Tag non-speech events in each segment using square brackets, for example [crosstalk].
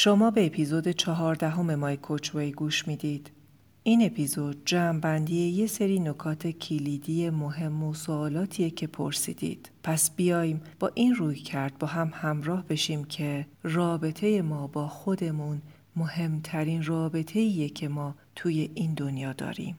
شما به اپیزود چهاردهم مای کوچوی گوش می‌دید. این اپیزود جمعبندی یه سری نکات کلیدی مهم و سوالاتیه که پرسیدید. پس بیایم با این روی کرد با هم همراه بشیم که رابطه ما با خودمون مهمترین رابطه که ما توی این دنیا داریم.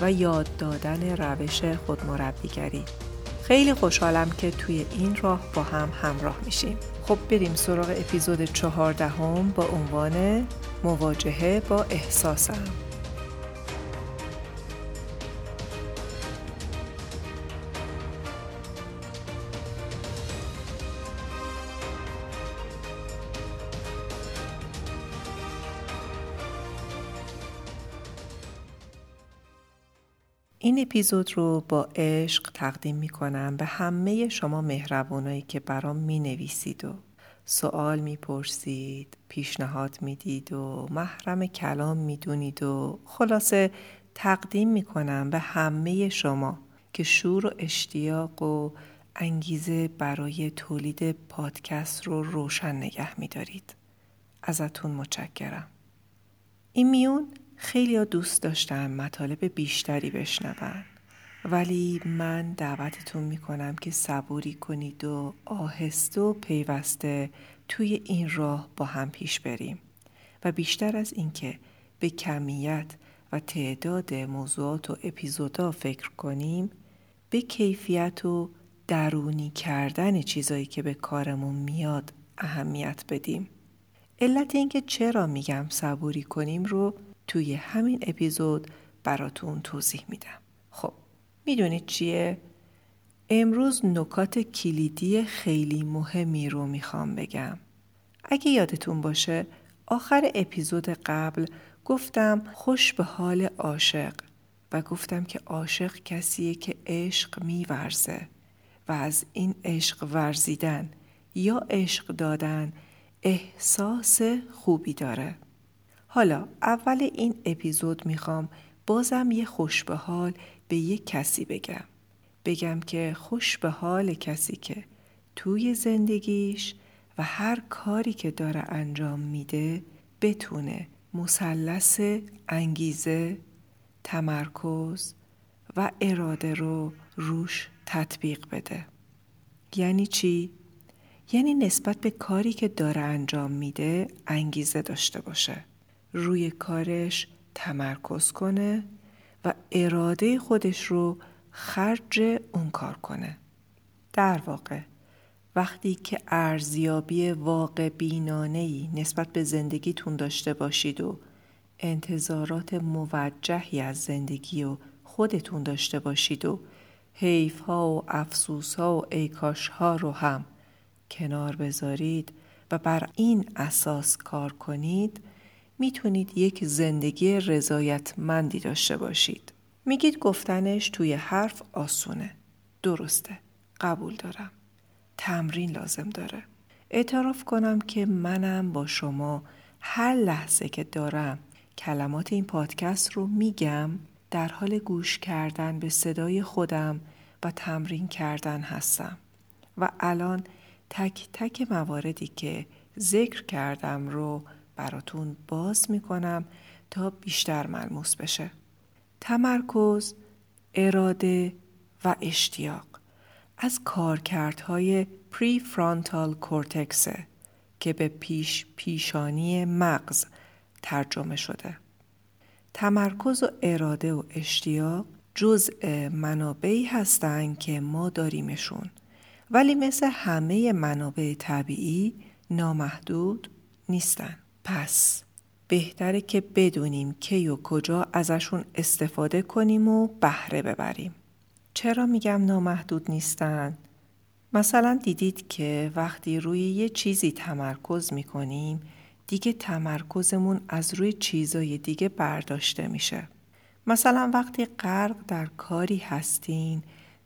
و یاد دادن روش خودمربیگری. خیلی خوشحالم که توی این راه با هم همراه میشیم. خب بریم سراغ اپیزود چهاردهم با عنوان مواجهه با احساسم. اپیزود رو با عشق تقدیم می کنم به همه شما مهربانایی که برام می نویسید و سوال می پرسید، پیشنهاد می دید و محرم کلام می دونید و خلاصه تقدیم می کنم به همه شما که شور و اشتیاق و انگیزه برای تولید پادکست رو روشن نگه می دارید. ازتون متشکرم. این میون خیلی ها دوست داشتن مطالب بیشتری بشنون. ولی من دعوتتون می‌کنم که صبوری کنید و آهسته و پیوسته توی این راه با هم پیش بریم. و بیشتر از اینکه به کمیت و تعداد موضوعات و اپیزودا فکر کنیم به کیفیت و درونی کردن چیزایی که به کارمون میاد اهمیت بدیم. علت اینکه چرا میگم صبوری کنیم رو توی همین اپیزود براتون توضیح میدم. خب می‌دونید چیه؟ امروز نکات کلیدی خیلی مهمی رو می‌خوام بگم. اگه یادتون باشه آخر اپیزود قبل گفتم خوش به حال عاشق و گفتم که عاشق کسیه که عشق میورزه و از این عشق ورزیدن یا عشق دادن احساس خوبی داره. حالا اول این اپیزود می‌خوام بازم یه خوش به حال به یه کسی بگم. بگم که خوش به حال کسی که توی زندگیش و هر کاری که داره انجام میده بتونه مثلث انگیزه، تمرکز و اراده رو روش تطبیق بده. یعنی چی؟ یعنی نسبت به کاری که داره انجام میده انگیزه داشته باشه. روی کارش تمرکز کنه و اراده خودش رو خرج اون کار کنه. در واقع وقتی که ارزیابی واقع بینانهی نسبت به زندگیتون داشته باشید و انتظارات موجهی از زندگی و خودتون داشته باشید و حیف ها و افسوس ها و ایکاش ها رو هم کنار بذارید و بر این اساس کار کنید می‌تونید یک زندگی رضایتمندی داشته باشید. میگید گفتنش توی حرف آسونه. درسته. قبول دارم. تمرین لازم داره. اعتراف کنم که منم با شما هر لحظه که دارم کلمات این پادکست رو میگم در حال گوش کردن به صدای خودم و تمرین کردن هستم و الان تک تک مواردی که ذکر کردم رو براتون باز می‌کنم تا بیشتر ملموس بشه. تمرکز، اراده و اشتیاق از کارکردهای پری فرانتال کورتکسه که به پیش پیشانی مغز ترجمه شده. تمرکز و اراده و اشتیاق جزء منابعی هستند که ما داریمشون ولی مثل همه منابع طبیعی نامحدود نیستن. پس بهتره که بدونیم کی و کجا ازشون استفاده کنیم و بهره ببریم. چرا میگم نامحدود نیستن؟ مثلا دیدید که وقتی روی یه چیزی تمرکز می‌کنیم دیگه تمرکزمون از روی چیزای دیگه برداشته میشه. مثلا وقتی غرق در کاری هستین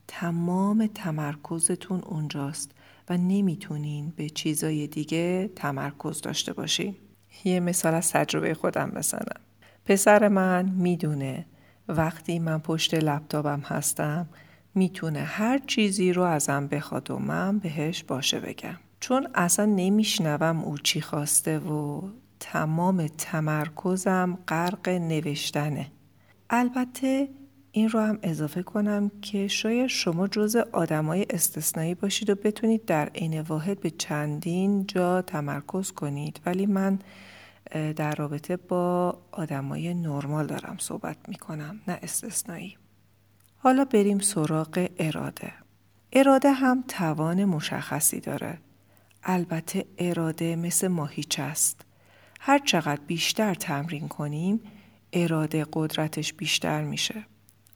تمام تمرکزتون اونجاست و نمی‌تونین به چیزای دیگه تمرکز داشته باشین. یه مثال از تجربه خودم بزنم. پسر من می‌دونه وقتی من پشت لپتاپم هستم می‌تونه هر چیزی رو ازم بخواد و من بهش باشه بگم. چون اصلا نمیشنوم او چی خواسته و تمام تمرکزم غرق نوشتنه. البته این رو هم اضافه کنم که شاید شما جز آدمای استثنایی باشید و بتونید در عین واحد به چندین جا تمرکز کنید. ولی من در رابطه با آدمای نرمال دارم صحبت می کنم نه استثنایی. حالا بریم سراغ اراده. اراده هم توان مشخصی داره. البته اراده مثل ماهیچه است. هر چقدر بیشتر تمرین کنیم اراده قدرتش بیشتر میشه.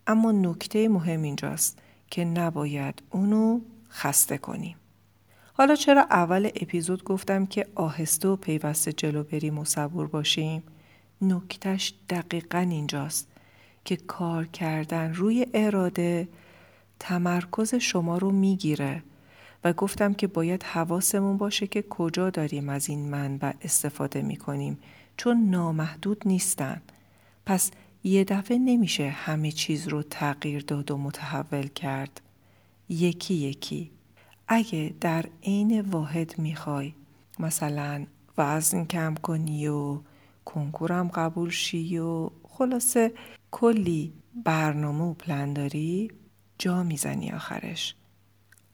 اما نکته مهم اینجاست که نباید اونو خسته کنیم. حالا چرا اول اپیزود گفتم که آهسته و پیوسته جلو بریم و صبور باشیم؟ نکتش دقیقا اینجاست که کار کردن روی اراده تمرکز شما رو می‌گیره و گفتم که باید حواسمون باشه که کجا داریم از این منبع استفاده می‌کنیم چون نامحدود نیستن. پس یه دفعه نمیشه همه چیز رو تغییر داد و متحول کرد. یکی یکی. اگه در عین واحد می‌خوای مثلا وزن کم کنی و کنکورم قبول شی و خلاصه کلی برنامه و پلن داری جا می‌زنی آخرش.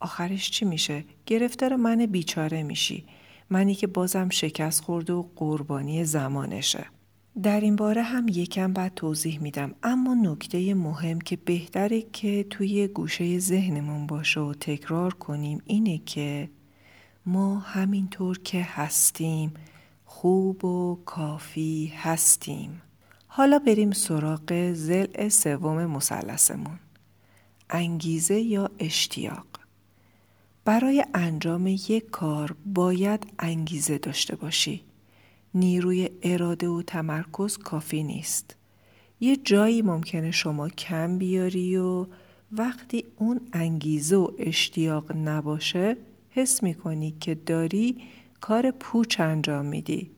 آخرش چی میشه؟ گرفتار من بیچاره میشی. منی که بازم شکست خورده و قربانی زمانشه. در این باره هم یکم بعد توضیح میدم. اما نکته مهم که بهتره که توی گوشه ذهنمون باشه و تکرار کنیم اینه که ما همینطور که هستیم خوب و کافی هستیم. حالا بریم سراغ زل سوم مثلثمون. انگیزه یا اشتیاق. برای انجام یک کار باید انگیزه داشته باشی. نیروی اراده و تمرکز کافی نیست. یه جایی ممکنه شما کم بیاری و وقتی اون انگیزه و اشتیاق نباشه حس می‌کنی که داری کار پوچ انجام میدی.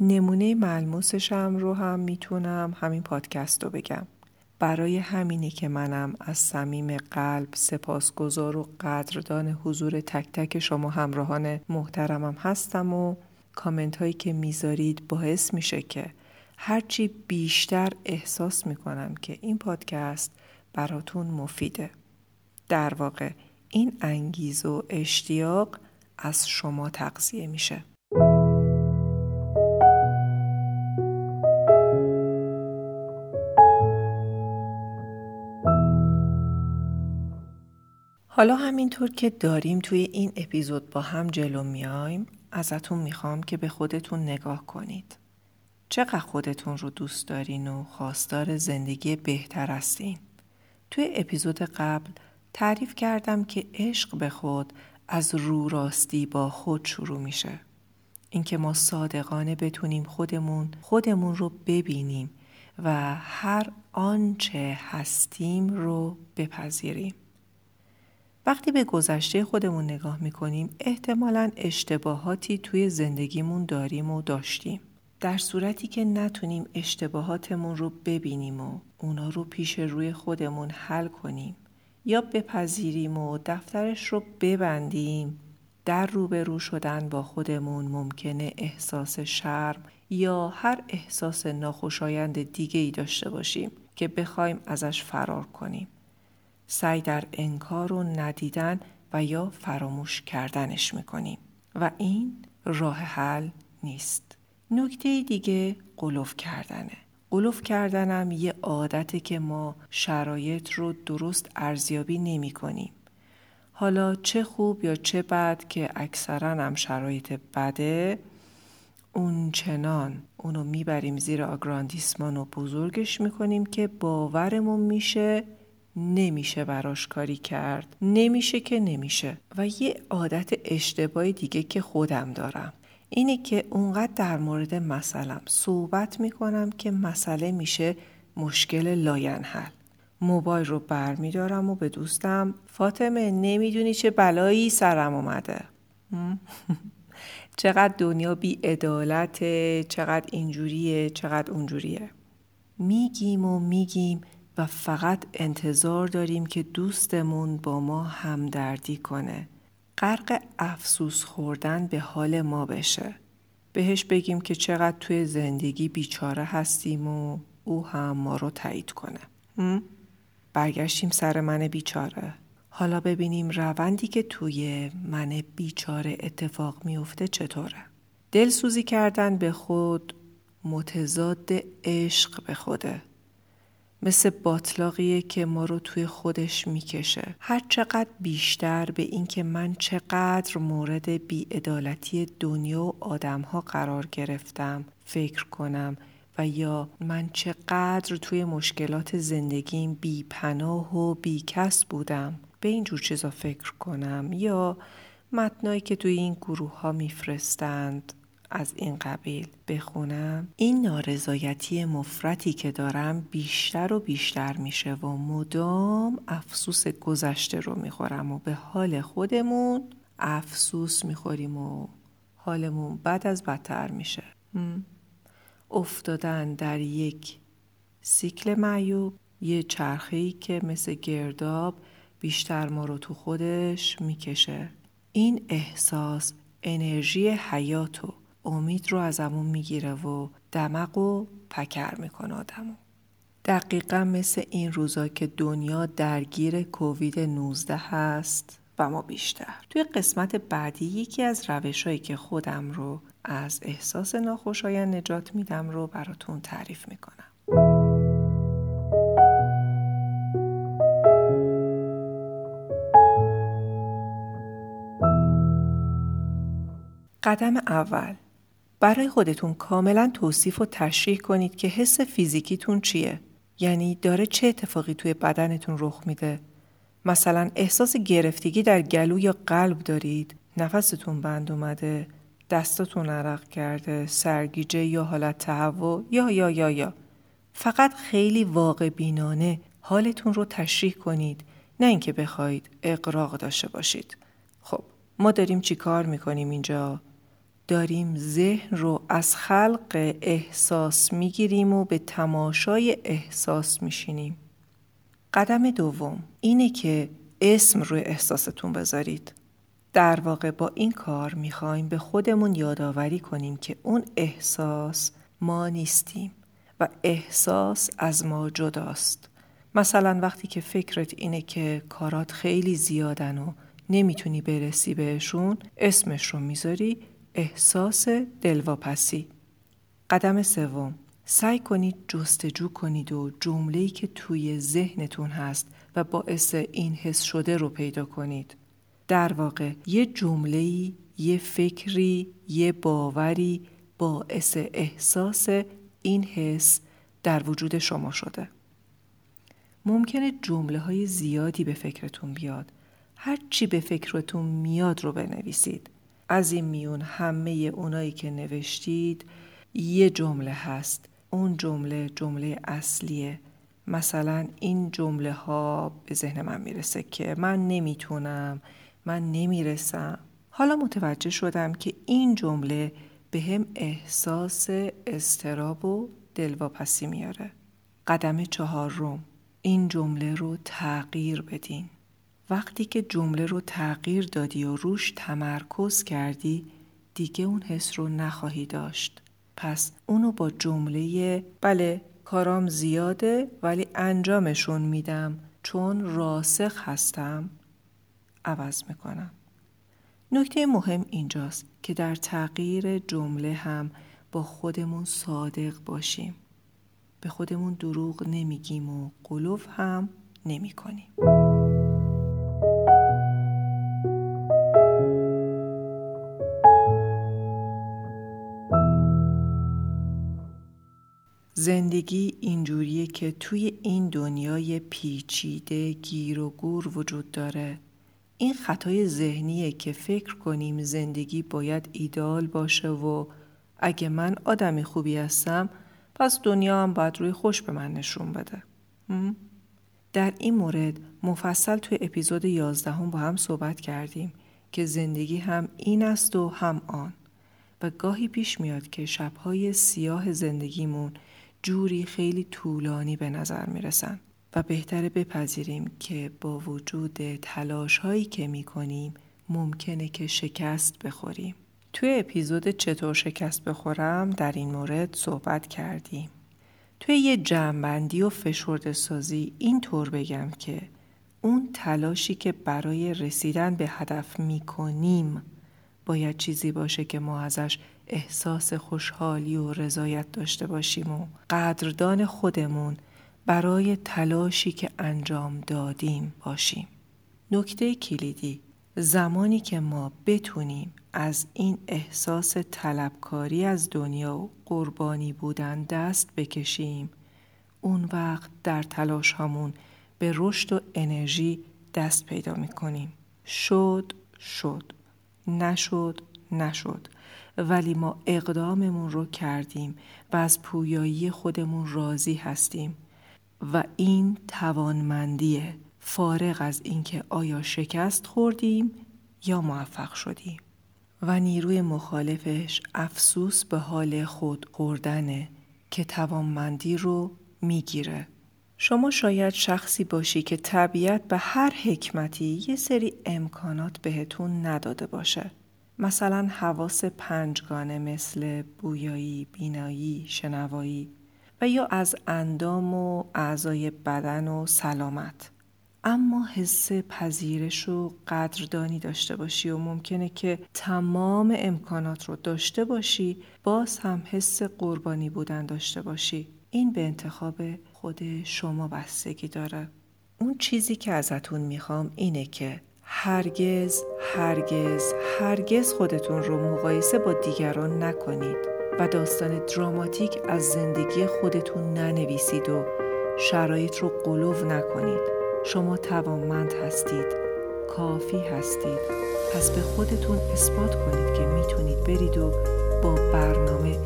نمونه ملموسشم رو هم می‌تونم همین پادکست رو بگم. برای همینه که منم از صمیم قلب سپاسگزار و قدردان حضور تک تک شما همراهان محترمم هستم و کامنت هایی که می‌ذارید باعث میشه که هرچی بیشتر احساس می‌کنم که این پادکست براتون مفیده. در واقع این انگیز و اشتیاق از شما تغذیه میشه. حالا همینطور که داریم توی این اپیزود با هم جلو میایم ازتون می‌خوام که به خودتون نگاه کنید. چقدر خودتون رو دوست دارین و خواستار زندگی بهتر هستین؟ توی اپیزود قبل تعریف کردم که عشق به خود از رو راستی با خود شروع میشه. اینکه ما صادقانه بتونیم خودمون خودمون رو ببینیم و هر آنچه هستیم رو بپذیریم. وقتی به گذشته خودمون نگاه می‌کنیم احتمالا اشتباهاتی توی زندگیمون داریم و داشتیم. در صورتی که نتونیم اشتباهاتمون رو ببینیم و اونا رو پیش روی خودمون حل کنیم یا بپذیریم و دفترش رو ببندیم در روبرو شدن با خودمون ممکنه احساس شرم یا هر احساس ناخوشایند دیگه ای داشته باشیم که بخوایم ازش فرار کنیم. سعی در انکار و ندیدن و یا فراموش کردنش می‌کنیم و این راه حل نیست. نکته دیگه قلوف کردنه. قلوف کردنم یه عادته که ما شرایط رو درست ارزیابی نمی کنیم. حالا چه خوب یا چه بد که اکثرا هم شرایط بده اون چنان اونو می‌بریم زیر آگراندیسمان و بزرگش می‌کنیم که باورمون میشه نمیشه براش کاری کرد. نمیشه که نمیشه. و یه عادت اشتباهی دیگه که خودم دارم. اینه که اونقدر در مورد مسئلم صحبت می‌کنم که مسئله میشه مشکل لاینحل موبایل رو برمیدارم و به دوستم فاطمه نمی‌دونی چه بلایی سرم اومده. [laughs] چقدر دنیا بی عدالته چقدر اینجوریه چقدر اونجوریه. میگیم و میگیم و فقط انتظار داریم که دوستمون با ما همدردی کنه. غرق افسوس خوردن به حال ما بشه. بهش بگیم که چقدر توی زندگی بیچاره هستیم و او هم ما رو تایید کنه. برگشتیم سر من بیچاره. حالا ببینیم روندی که توی من بیچاره اتفاق میفته چطوره. دلسوزی کردن به خود متضاد عشق به خوده. مثل باطلاقیه که ما رو توی خودش می‌کشه. هر چقدر بیشتر به اینکه من چقدر مورد بیعدالتی دنیا و آدمها قرار گرفتم فکر کنم و یا من چقدر توی مشکلات زندگیم بی پناه و بی کس بودم به اینجور چیزا فکر کنم یا متنایی که توی این گروه ها میفرستند. از این قبیل بخونم. این نارضایتی مفرتی که دارم بیشتر و بیشتر میشه و مدام افسوس گذشته رو می‌خورم و به حال خودمون افسوس می‌خوریم و حالمون بد از بدتر میشه. افتادن در یک سیکل معیوب یه چرخه‌ای که مثل گرداب بیشتر ما رو تو خودش می‌کشه. این احساس انرژی حیات و امید رو از ازمون می‌گیره و دمق و پکر می‌کنه آدمو دقیقا مثل این روزا که دنیا درگیر کووید 19 هست و ما بیشتر. توی قسمت بعدی یکی از روشهایی که خودم رو از احساس ناخوشایند نجات میدم رو براتون تعریف می‌کنم. قدم اول. برای خودتون کاملا توصیف و تشریح کنید که حس فیزیکیتون چیه. یعنی داره چه اتفاقی توی بدنتون رخ میده. مثلا احساس گرفتگی در گلو یا قلب دارید. نفستون بند اومده دستاتون عرق کرده سرگیجه یا حالت تهوع یا یا یا یا. فقط خیلی واقع بینانه حالتون رو تشریح کنید. نه اینکه بخواید اقراق داشته باشید. خب ما داریم چی کار می‌کنیم اینجا؟ داریم ذهن رو از خلق احساس می‌گیریم و به تماشای احساس میشینیم. قدم دوم اینه که اسم روی احساستون بذارید. در واقع با این کار می‌خوایم به خودمون یادآوری کنیم که اون احساس ما نیستیم و احساس از ما جداست. مثلا وقتی که فکرت اینه که کارات خیلی زیادن و نمی‌تونی برسی بهشون اسمش رو می‌ذاری احساس دلواپسی. قدم سوم. سعی کنید جستجو کنید و جمله‌ای که توی ذهنتون هست و باعث این حس شده رو پیدا کنید. در واقع یه جمله‌ای یه فکری یه باوری باعث احساس این حس در وجود شما شده. ممکنه جمله های زیادی به فکرتون بیاد. هر چی به فکرتون میاد رو بنویسید. از این میون همه اونایی که نوشتید یه جمله هست. اون جمله جمله اصلیه. مثلا این جمله ها به ذهن من می‌رسه که من نمی‌تونم من نمی‌رسم. حالا متوجه شدم که این جمله به هم احساس استراب و دلواپسی میاره. قدم چهارم. این جمله رو تغییر بدین. وقتی که جمله رو تغییر دادی و روش تمرکز کردی دیگه اون حس رو نخواهی داشت. پس اونو با جمله بله کارام زیاده ولی انجامشون میدم چون راسخ هستم عوض می‌کنم. نکته مهم اینجاست که در تغییر جمله هم با خودمون صادق باشیم. به خودمون دروغ نمیگیم و قلوف هم نمی کنیم. زندگی اینجوریه که توی این دنیای پیچیده گیر و گور وجود داره. این خطای ذهنیه که فکر کنیم زندگی باید ایدال باشه و اگه من آدمی خوبی هستم پس دنیا هم باید روی خوش به من نشون بده. در این مورد مفصل توی اپیزود 11 هم با هم صحبت کردیم که زندگی هم این است و هم آن. و گاهی پیش میاد که شبهای سیاه زندگیمون جوری خیلی طولانی به نظر می‌رسن و بهتره بپذیریم که با وجود تلاش هایی که می کنیم ممکنه که شکست بخوریم. توی اپیزود چطور شکست بخورم در این مورد صحبت کردیم. توی یه جمعبندی و فشرده سازی این طور بگم که اون تلاشی که برای رسیدن به هدف می کنیم باید چیزی باشه که ما ازش احساس خوشحالی و رضایت داشته باشیم و قدردان خودمون برای تلاشی که انجام دادیم باشیم. نکته کلیدی زمانی که ما بتونیم از این احساس طلبکاری از دنیا و قربانی بودن دست بکشیم اون وقت در تلاش همون به رشد و انرژی دست پیدا می کنیم. شد شد نشد نشد. ولی ما اقداممون رو کردیم و از پویایی خودمون راضی هستیم. و این توانمندیه. فارغ از اینکه آیا شکست خوردیم یا موفق شدیم. و نیروی مخالفش افسوس به حال خود خوردنه که توانمندی رو می‌گیره. شما شاید شخصی باشی که طبیعت به هر حکمتی یه سری امکانات بهتون نداده باشه. مثلا حواس پنجگانه مثل بویایی، بینایی، شنوایی و یا از اندام و اعضای بدن و سلامت. اما حس پذیرش و قدردانی داشته باشی و ممکنه که تمام امکانات رو داشته باشی باز هم حس قربانی بودن داشته باشی. این به انتخاب خود شما بستگی داره. اون چیزی که ازتون می‌خوام اینه که هرگز هرگز هرگز خودتون رو مقایسه با دیگران نکنید و داستان دراماتیک از زندگی خودتون ننویسید و شرایط رو قلوب نکنید. شما توانمند هستید. کافی هستید. پس به خودتون اثبات کنید که می‌تونید برید و با برنامه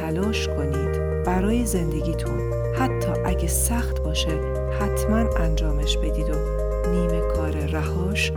تلاش کنید. برای زندگیتون. حتی اگه سخت باشه حتما انجامش بدید و نیمه کار رهاش